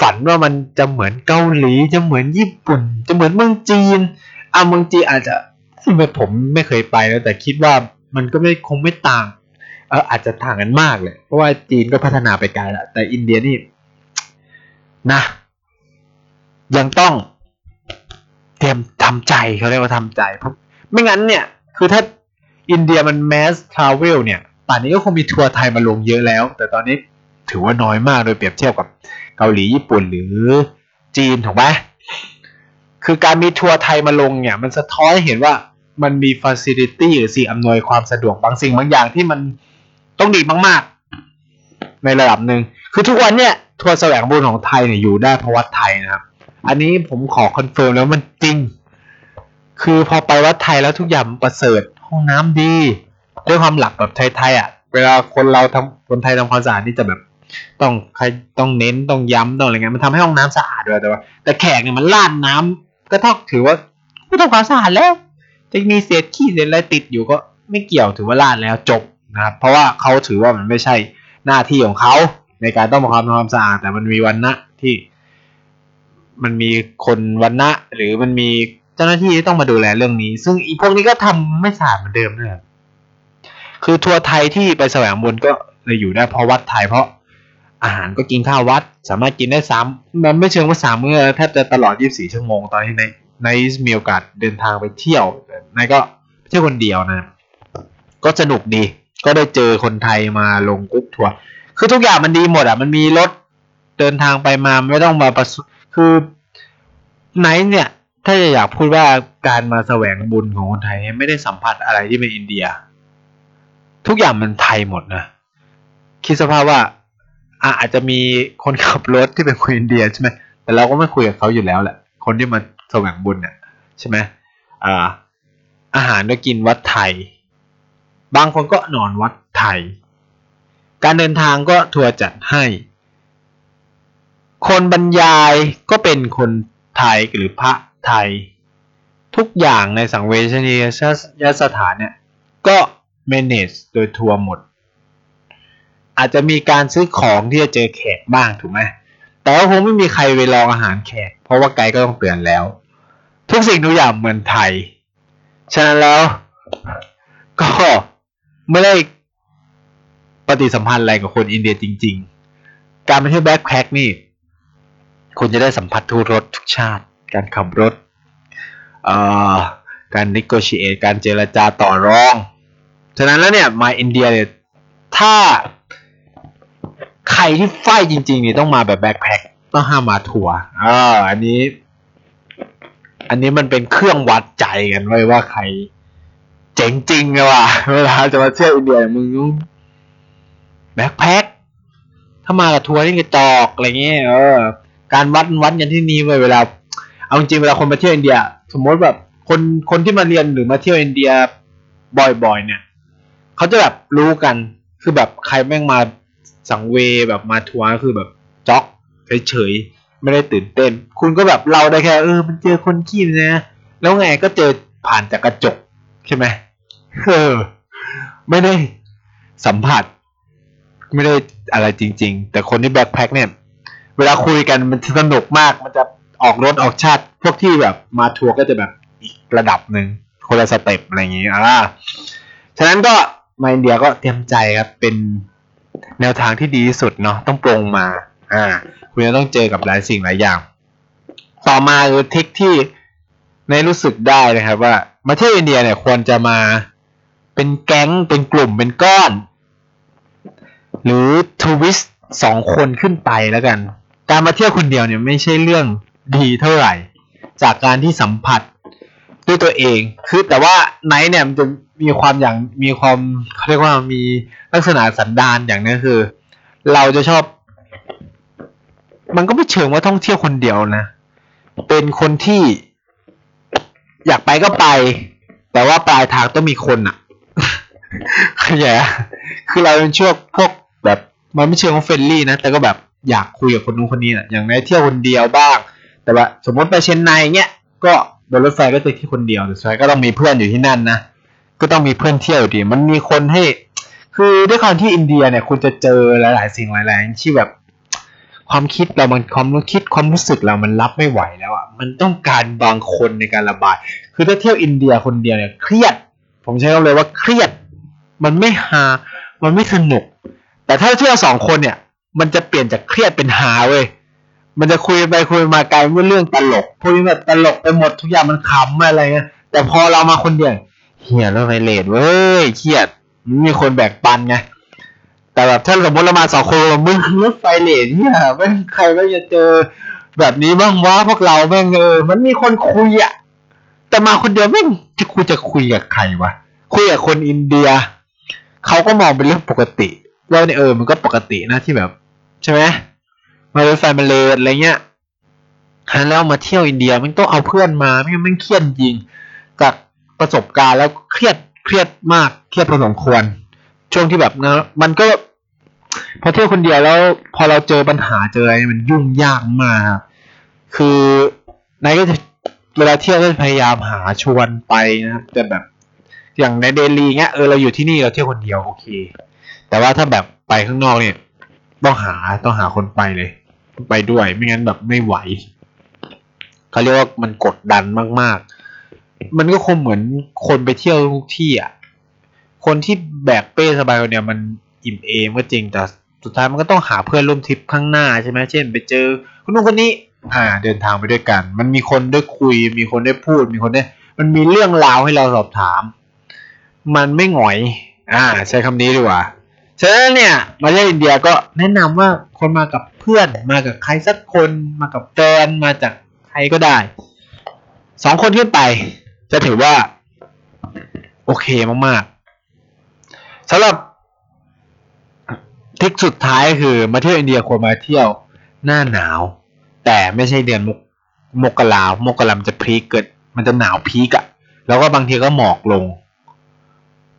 ฝันว่ามันจะเหมือนเกาหลีจะเหมือนญี่ปุ่น จะเหมือนเมืองจีนอะเมืองจีนอาจจะไม่ผมไม่เคยไปแล้วแต่คิดว่ามันก็ไม่คงไม่ต่างเอออาจจะต่างกันมากเลย เพราะว่าจีนก็พัฒนาไปไกลแล้วแต่อินเดียนี่นะยังต้องเตรียมทำใจเขาเรียกว่าทำใจเพราะไม่งั้นเนี่ย คือถ้าอินเดียมัน mass travel เนี่ย ป่านนี้ก็คงมีทัวร์ไทยมาลงเยอะแล้ว แต่ตอนนี้ถือว่าน้อยมากโดยเปรียบเทียบกับ เกาหลีญี่ปุ่นหรือจีนถูกไหมคือการมีทัวร์ไทยมาลงเนี่ย มันสะท้อนให้เห็นว่ามันมีฟ a ซิลิตี้หรือสิ่งอำนวยความสะดวกบางสิ่งบางอย่างที่มันต้องดีมากๆ ในระดับหนึ่ง คือทุกวันเนี่ย ทัวร์แสวงบุญของไทยเนี่ยอยู่ได้เพราะวัดไทยนะครับ อันนี้ผมขอ confirm แล้วมันจริง คือพอไปวัดไทยแล้วทุกอย่างประเสริฐห้องน้ำดี ด้วยความหลักแบบไทยๆอะ เวลาคนเราทำคนไทยทำความสะอาดนี่จะแบบ ต้องใครต้องเน้นต้องย้ำต้องอะไรเงี้ยมันทำให้ห้องน้ำสะอาดด้วยแต่ว่า แต่แขกเนี่ยมันราดน้ำก็ต้องถือว่าไม่ต้องความสะอาดแล้วจะมีเศษขี้เศษอะไรติดอยู่ก็ไม่เกี่ยวถือว่าราดแล้วจบนะครับเพราะว่าเขาถือว่ามันไม่ใช่หน้าที่ของเขาในการต้องมาทำความสะอาด แต่มันมีวันนะที่ มันมีคนวันนะหรือมันมีเจ้าหน้าที่ที่ต้องมาดูแลเรื่องนี้ ซึ่งอีพวกนี้ก็ทำไม่สะอาดเหมือนเดิมนะครับคือทัวร์ไทยที่ไปแสวงบุญก็เลยอยู่ได้เพราะวัดไทยเพราะ อาหารก็กินข้าววัด สามารถกินได้สามมันไม่เชิงว่าสามมื้อแทบจะตลอด 24 ชั่วโมง ตอนที่ในในมีโอกาสเดินทางไปเที่ยวนายก็เที่ยวคนเดียวนะ ก็สนุกดี ก็ได้เจอคนไทยมาลงกุ๊ปทัวร์คือทุกอย่างมันดีหมดอะ มันมีรถเดินทางไปมาไม่ต้องมาประสคือไหนเนี่ย ถ้าจะอยากพูดว่าการมาแสวงบุญของคนไทยไม่ได้สัมผัสอะไรที่เป็นอินเดีย ทุกอย่างมันไทยหมดนะคิดสภาพว่า อะอาจจะมีคนขับรถที่เป็นคนอินเดียใช่ไหมแต่เราก็ไม่คุยกับเขาอยู่แล้วแหละ คนที่มาแสวงบุญเนี่ยใช่ไหมอ่าอาหารก็กินวัดไทย บางคนก็นอนวัดไทย การเดินทางก็ทัวร์จัดให้ คนบรรยายก็เป็นคนไทยหรือพระไทย ทุกอย่างในสังเวชนียสถานเนี่ย ก็ manage โดยทัวร์หมด อาจจะมีการซื้อของที่จะเจอแขกบ้างถูกไหมแต่ว่าคงไม่มีใครไปลองอาหารแขก เพราะว่าไกด์ก็ต้องเตือนแล้ว ทุกสิ่งทุกอย่างเหมือนไทย ฉะนั้นแล้วก็ไม่ได้ปฏิสัมพันธ์อะไรกับคนอินเดียจริง ๆ การไปเที่ยวแบ็คแพ็คนี่คุณจะได้สัมผัสทุกรสทุกชาติ การขับรถการนิโกชิเอตการเจรจาต่อรอง ฉะนั้นแล้วเนี่ยมาอินเดียเนี่ยถ้า ใครที่ไฟจริงๆนี่ต้องมาแบบ backpack ต้องห้ามมาทัวร์อ่าอันนี้ อันนี้มันเป็นเครื่องวัดใจกันไว้ว่าใครเจ๋งจริงเลยว่ะเวลาจะมาเที่ยวอินเดียมึงต้อง backpack ถ้ามากับทัวร์นี่กระจอกอะไรเงี้ยเออ การวัดวัดกันที่นี่เวลา เอาจริงเวลาคนมาเที่ยวอินเดีย สมมติแบบคนคนที่มาเรียนหรือมาเที่ยวอินเดียบ่อยๆเนี่ยเขาจะแบบรู้กันคือแบบใครแม่งมา สังเวแบบมาทัวร์คือแบบจ็อกเฉยๆไม่ได้ตื่นเต้น คุณก็แบบเราได้แค่เออ มันเจอคนขี้นะแล้วไงก็เจอผ่านจากกระจกใช่ไหมเออ ไม่ได้สัมผัส ไม่ได้อะไรจริง ๆ แต่คนที่แบ็คแพ็คเนี่ย เวลาคุยกันมันสนุกมาก มันจะออกรถออกชาติ พวกที่แบบมาทัวร์ก็จะแบบอีกระดับหนึ่งคนละ step อะไรอย่างงี้อ่าฉะนั้นก็มาอินเดียก็เตรียมใจครับเป็น แนวทางที่ดีที่สุดเนาะต้องปลงมา อ่า คุณจะต้องเจอกับหลายสิ่งหลายอย่าง ต่อมาคือ trick ที่ในรู้สึกได้นะครับ ว่ามาเที่ยวอินเดียเนี่ยควรจะมาเป็นแก๊งเป็นกลุ่มเป็นก้อน หรือ at least สองคนขึ้นไปแล้วกัน การมาเที่ยวคนเดียวเนี่ยไม่ใช่เรื่องดีเท่าไหร่ จากการที่สัมผัส ด้วยตัวเอง คือแต่ว่าไนท์เนี่ยมันจะมีความอย่างมีความเขาเรียกว่ามีลักษณะสันดานอย่างนี้คือ เราจะชอบ มันก็ไม่เชิงว่าท่องเที่ยวคนเดียวนะ เป็นคนที่อยากไปก็ไป แต่ว่าปลายทางต้องมีคนอะข้าใจคือเราเป็นช่วงพวกแบบ มันไม่เชิงว่า friendly นะ แต่ก็แบบอยากคุยกับคนนู้นคนนี้อะอย่างในเที่ยวคนเดียวบ้าง แต่ว่า สมมติไปเชนไนเงี้ย ก็ บนรถไฟก็จะที่คนเดียวแต่สุดท้ายก็ต้องมีเพื่อนอยู่ที่นั่นนะก็ต้องมีเพื่อนเที่ยวดีมันมีคนให้ คือด้วยความที่อินเดียเนี่ยคุณจะเจอหลาย ๆ สิ่งหลาย ๆ ที่แบบความคิดเรามันความรู้คิดความรู้สึกเรามันรับไม่ไหวแล้วอะมันต้องการบางคนในการระบาย คือถ้าเที่ยวอินเดียคนเดียวเนี่ยเครียด ผมใช้คำเลยว่าเครียด มันไม่ฮามันไม่สนุก แต่ถ้าเที่ยวสองคนเนี่ย มันจะเปลี่ยนจากเครียดเป็นฮาเว้ย มันจะคุยไปคุยมากลายเป็นเรื่องตลกพวกนี้แบบตลกไปหมดทุกอย่างมันขำอะไรเงี้ยแต่พอเรามาคนเดียวเฮียแล้วไฟเลดเว้ยเครียดมีคนแบกปันไงแต่แบบถ้าสมมติเรามาสองคนมึงรถไฟเลดเฮียไม่ใครไม่จะเจอแบบนี้บ้างวะพวกเราแม่งเออมันมีคนคุยอะแต่มาคนเดียวแม่งจะคุยจะคุยกับใครวะคุยกับคนอินเดียเขาก็มองเป็นเรื่องปกติว่าเนี่ยเออมันก็ปกตินะที่แบบ ใช่ไหม มารถไฟมาเลดอะไรเงี้ยแล้วมาเที่ยวอินเดียมันต้องเอาเพื่อนมาไม่งั้นมันเครียดจริง จากประสบการณ์แล้วเครียดเครียดมากเครียดพอสมควร ช่วงที่แบบนะมันก็ พอเที่ยวคนเดียวแล้ว พอเราเจอปัญหาเจออะไรมันยุ่งยากมาก คือนายก็จะเวลาเที่ยวก็พยายามหาชวนไปนะแต่แบบ อย่างในเดลีเงี้ยเออเราอยู่ที่นี่เราเที่ยวคนเดียวโอเค แต่ว่าถ้าแบบไปข้างนอกเนี่ย ต้องหาต้องหาคนไปเลย ไปด้วยไม่งั้นแบบไม่ไหวเขาเรียกว่ามันกดดันมาก ๆ มันก็คงเหมือนคนไปเที่ยวทุกที่อะคนที่แบกเป้สบายคนเดียมันอิ่มเอมก็จริงแต่สุดท้ายมันก็ต้องหาเพื่อนร่วมทริปข้างหน้าใช่ไหมเช่น ไปเจอคนนู้นคนนี้ อ่า เดินทางไปด้วยกัน มันมีคนได้คุย มีคนได้พูด มีคนได้ มันมีเรื่องราวให้เราสอบถาม มันไม่หงอย อ่า ใช้คำนี้ดีกว่า ฉะนั้นเนี่ยมาเที่ยวอินเดียก็แนะนำว่าคนมากับเพื่อน มากับใครสักคนมากับแฟนมาจากใครก็ได้สองคนขึ้นไป จะถือว่า โอเคมากๆสำหรับทริคสุดท้ายคือมาเที่ยวอินเดียควรมาเที่ยวหน้าหนาว แต่ไม่ใช่เดือนมกมกรามกรามจะพีคเกิด มันจะหนาวพีกอะแล้วก็บางทีก็หมอกลง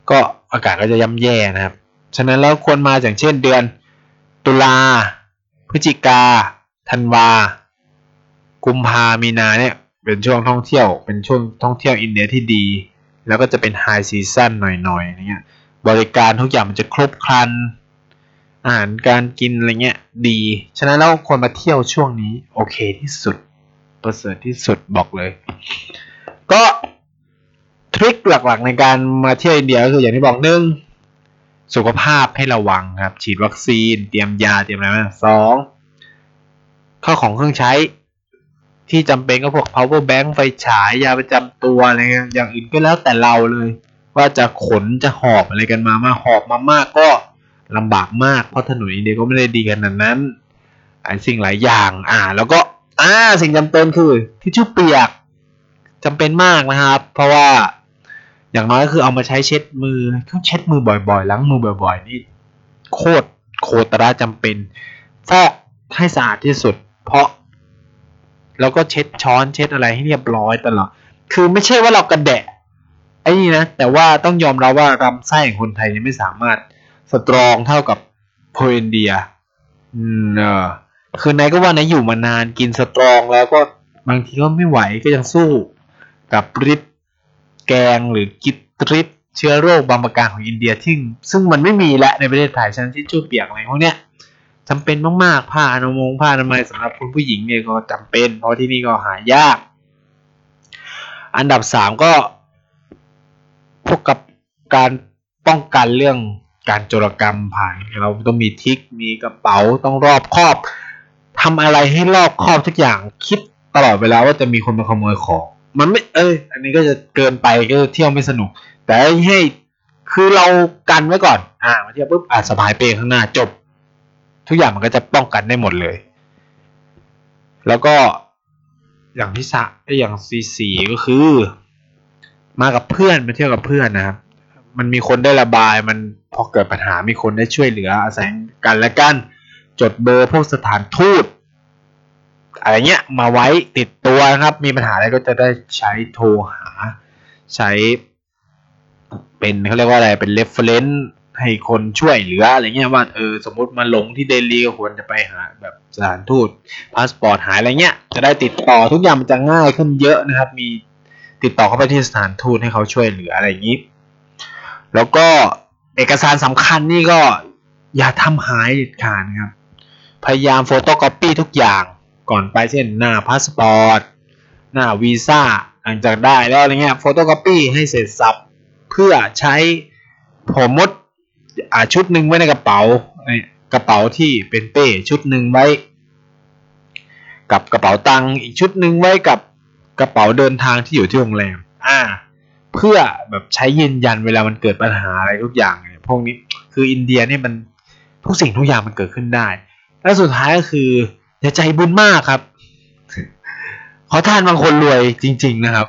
ก็อากาศก็จะย่ำแย่นะครับ ฉะนั้นแล้วควรมาอย่างเช่นเดือน ตุลา พฤศจิกา ธันวา กุมภามีนาเนี่ยเป็นช่วงท่องเที่ยว เป็นช่วงท่องเที่ยวอินเดียที่ดี แล้วก็จะเป็นไฮซีซั่นหน่อยๆอย่างเงี้ย บริการทุกอย่างมันจะครบครัน อาหารการกินอะไรเงี้ยดี ฉะนั้นแล้วควรมาเที่ยวช่วงนี้โอเคที่สุด ประเสริฐที่สุดบอกเลย ก็ทริคหลักๆในการมาเที่ยวอินเดียก็คืออย่างที่บอกหนึ่ง สุขภาพให้ระวังครับ ฉีดวัคซีน เตรียมยาเตรียมอะไรมาสองข้าของเครื่องใช้ที่จำเป็นก็พวก power bank ไฟฉายยาประจำตัวอะไรเงี้ยอย่างอื่นก็แล้วแต่เราเลย ว่าจะขนจะหอบอะไรกันมามาหอบมามากก็ลำบากมากเพราะถนนอินเดียก็ไม่ได้ดีขนาดนั้นไอ้สิ่งหลายอย่างอ่า แล้วก็อ่าสิ่งจำเป็นคือทิชชู่เปียกจำเป็นมากนะครับ เพราะว่า อย่างน้อยก็คือเอามาใช้เช็ดมือต้องเช็ดมือบ่อยๆล้างมือบ่อย ๆ นี่ โคตรโคตรจำเป็นฟอกให้สะอาดที่สุด เพราะ แล้วก็เช็ดช้อนเช็ดอะไรให้เรียบร้อยตลอดคือไม่ใช่ว่าเรากระแดะไอ้นี่นะแต่ว่าต้องยอมรับว่าลำไส้ของคนไทยยังไม่สามารถสตรองเท่ากับโพอินเดีย อืมเออคือนายก็ว่านายอยู่มานานกินสตรองแล้วก็บางทีก็ไม่ไหวก็ยังสู้ กับฤทธิ์ แกงหรือกิตฤทธิ์เชื้อโรคบางประการของอินเดียที่ซึ่งมันไม่มีและในประเทศไทยฉะนั้นที่ชู่เปียกอะไรพวกเนี้ยจำเป็นมากๆผ้าอนามัยผ้าอนามัยสำหรับคุณผู้หญิงเนี่ยก็จำเป็น เพราะที่นี่ก็หายาก อันดับสามก็พวกกับการป้องกันเรื่องการโจรกรรมผ่านเราต้องมีทิกมีกระเป๋าต้องรอบครอบทำอะไรให้รอบครอบทุกอย่างคิดตลอดเวลาว่าจะมีคนมาขโมยของ มันไม่เอ้ยอันนี้ก็จะเกินไปก็เที่ยวไม่สนุก แต่ให้คือเรากันไว้ก่อน อ่ามาเที่ยวปุ๊บอ่าสะพายเป้ข้างหน้าจบ ทุกอย่างมันก็จะป้องกันได้หมดเลย แล้วก็อย่างที่สะอย่างซีสีก็คือ มากับเพื่อนมาเที่ยวกับเพื่อนนะครับมันมีคนได้ระบายมันพอเกิดปัญหามีคนได้ช่วยเหลืออาศัยกันและกัน จดเบอร์พวกสถานทูต อะไรเงี้ยมาไว้ติดตัวนะครับ มีปัญหาอะไรก็จะได้ใช้โทรหา ใช้เป็นเขาเรียกว่าอะไรเป็น reference ให้คนช่วยเหลืออะไรเงี้ยว่าเออสมมติมาหลงที่เดลีก็ควรจะไปหาแบบสถานทูตพาสปอร์ตหายอะไรเงี้ยจะได้ติดต่อทุกอย่างมันจะง่ายขึ้นเยอะนะครับ มีติดต่อเข้าไปที่สถานทูตให้เขาช่วยเหลืออะไรอย่างนี้ แล้วก็เอกสารสำคัญนี่ก็อย่าทำหายเด็ดขาดนะครับ พยายาม photocopy ทุกอย่าง ก่อนไปเช่นหน้าพาสปอร์ตหน้าวีซ่าหลังจากได้แล้วอะไรเงี้ย photocopy ให้เสร็จสรรพเพื่อใช้ผมมดอาชุดหนึ่งไว้ในกระเป๋ากระเป๋าที่เป็นเป้ชุดหนึ่งไว้ กับกระเป๋าตังค์อีกชุดหนึ่งไว้กับกระเป๋าเดินทางที่อยู่ที่โรงแรมอ่าเพื่อแบบใช้ยืนยันเวลามันเกิดปัญหาอะไรทุกอย่างเนี่ยพวกนี้คืออินเดียเนี่ยมันทุกสิ่งทุกอย่างมันเกิดขึ้นได้ และสุดท้ายก็คือ อย่าใจบุญมากครับ ขอทานบางคนรวยจริง ๆนะครับ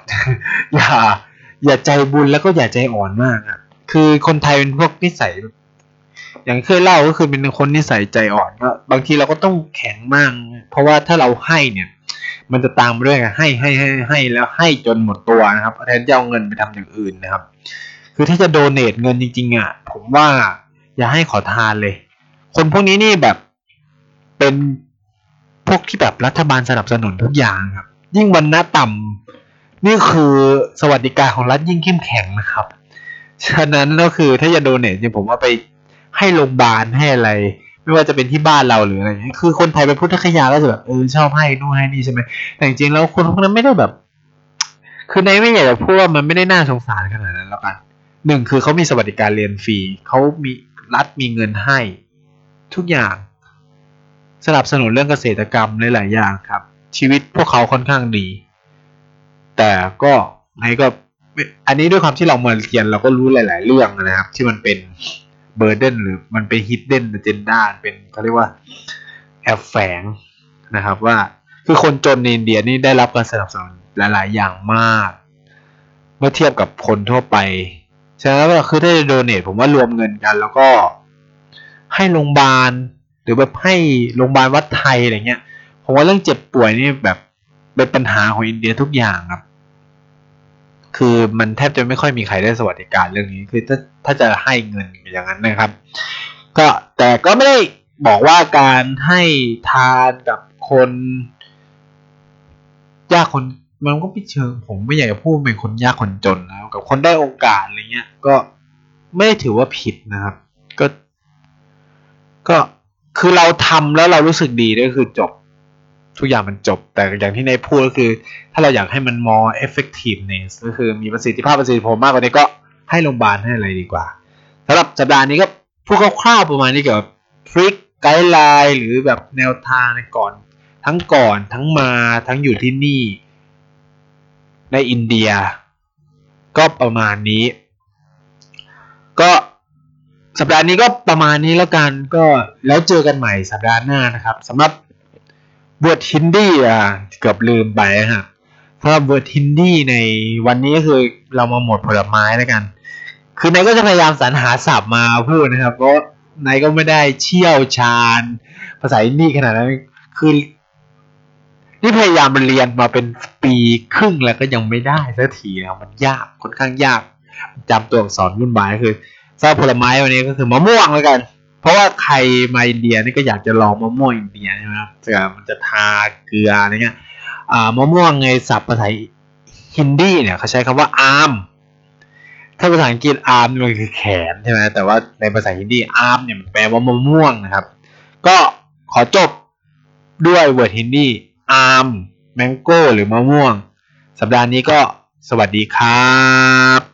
อย่า อย่าใจบุญแล้วก็อย่าใจอ่อนมากครับคือคนไทยเป็นพวกนิสัย อย่างเคยเล่าก็คือเป็นคนนิสัยใจอ่อนก็บางทีเราก็ต้องแข็งมาก เพราะว่าถ้าเราให้เนี่ย มันจะตามมาด้วยให้ให้ให้ให้แล้วให้จนหมดตัวนะครับแทนจะเอาเงินไปทำอย่างอื่นนะครับ คือถ้าจะโดเนทเงินจริงๆอะผมว่าอย่าให้ขอทานเลย คนพวกนี้นี่แบบเป็น พวกที่แบบรัฐบาลสนับสนุนทุกอย่างครับ ยิ่งวันหน้าต่ำนี่คือสวัสดิการของรัฐยิ่งเข้มแข็งนะครับ ฉะนั้นก็คือถ้าจะโดเนทเนี่ยผมว่าไปให้โรงพยาบาลให้อะไร ไม่ว่าจะเป็นที่บ้านเราหรืออะไรอย่างเงี้ยคือคนไทยเป็นพุทธคยาก็จะแบบเออชอบให้นู่นให้นี่ใช่ไหมแต่จริงๆแล้วคนพวกนั้นไม่ได้แบบ คือในไม่อยากจะพูดว่ามันไม่ได้น่าสงสารขนาดนั้นแล้วกันหนึ่งคือเขามีสวัสดิการเรียนฟรีเขามีรัฐมีเงินให้ ทุกอย่าง สนับสนุนเรื่องเกษตรกรรมหลายๆอย่างครับ ชีวิตพวกเขาค่อนข้างดี แต่ก็ไงก็อันนี้ด้วยความที่เรามาเรียนเราก็รู้หลาย ๆ เรื่องนะครับ ที่มันเป็นเบอร์เดนหรือมันเป็นฮิดเด้นเจนด้าเป็นเขาเรียกว่าแอบแฝงนะครับว่าคือคนจนในอินเดียนี่ได้รับการสนับสนุนหลาย ๆ อย่างมาก เมื่อเทียบกับคนทั่วไปฉะนั้นก็คือถ้าจะโดเนทผมว่ารวมเงินกัน แล้วก็ให้โรงพยาบาล รือแบบให้โรงพยาบาลวัดไทยอะไรเงี้ยผมว่าเรื่องเจ็บป่วยนี่แบบเป็นปัญหาของอินเดียทุกอย่างครับ คือมันแทบจะไม่ค่อยมีใครได้สวัสดิการเรื่องนี้คือถ้าถ้าจะให้เงินอย่างนั้นนะครับ ก็แต่ก็ไม่ได้บอกว่าการให้ทานกับคนยากคนมันก็ไม่เชิงผมไม่อยากจะพูดเป็นคนยากคนจนนะกับคนได้โอกาสอะไรเงี้ย ก็ไม่ได้ถือว่าผิดนะครับ ก็ก็ คือเราทำแล้วเรารู้สึกดีก็คือจบ ทุกอย่างมันจบ แต่อย่างที่ในพูดก็คือ ถ้าเราอยากให้มัน more effectiveness ก็คือมีประสิทธิภาพประสิทธิผลมากกว่านี้ก็ให้โรงพยาบาลให้อะไรดีกว่าสำหรับสัปดาห์นี้ก็พูดคร่าวๆประมาณนี้เกี่ยวกับฟริกไกด์ไลน์หรือแบบแนวทางในก่อน ทั้งก่อนทั้งมาทั้งอยู่ที่นี่ในอินเดีย ก็ประมาณนี้ ก็ สัปดาห์นี้ก็ประมาณนี้แล้วกันก็แล้วเจอกันใหม่สัปดาห์หน้านะครับสำหรับบทฮินดี้อะเกือบลืมไปฮะสำหรับบทฮินดี้ในวันนี้ก็คือเรามาหมดผลไม้แล้วกัน คือนายก็จะพยายามสรรหาศัพท์มาพูดนะครับ เพราะนายก็ไม่ได้เชี่ยวชาญ ภาษาอินดีขนาดนั้นคือนี่พยายามเรียนมาเป็นปีครึ่งแล้วก็ยังไม่ได้สักทีนะมันยากค่อนข้างยากจำตัวอักษรวุ่นวายคือ ศัพท์ผลไม้วันนี้ก็คือมะม่วงแล้วกัน เพราะว่าใครมาอินเดียนี่ก็อยากจะลองมะม่วงอินเดียใช่ไหมครับเผื่อมันจะทาเกลืออะไรเงี้ยอ่ามะม่วงในศัพท์ภาษาฮินดีเนี่ยเขาใช้คำว่า आम ถ้าภาษาอังกฤษ arm มันคือแขนใช่ไหมแต่ว่าในภาษาฮินดี आम เนี่ยมันแปลว่ามะม่วงนะครับ ก็ขอจบด้วย word ฮินดี आम mango หรือมะม่วง สัปดาห์นี้ก็สวัสดีครับ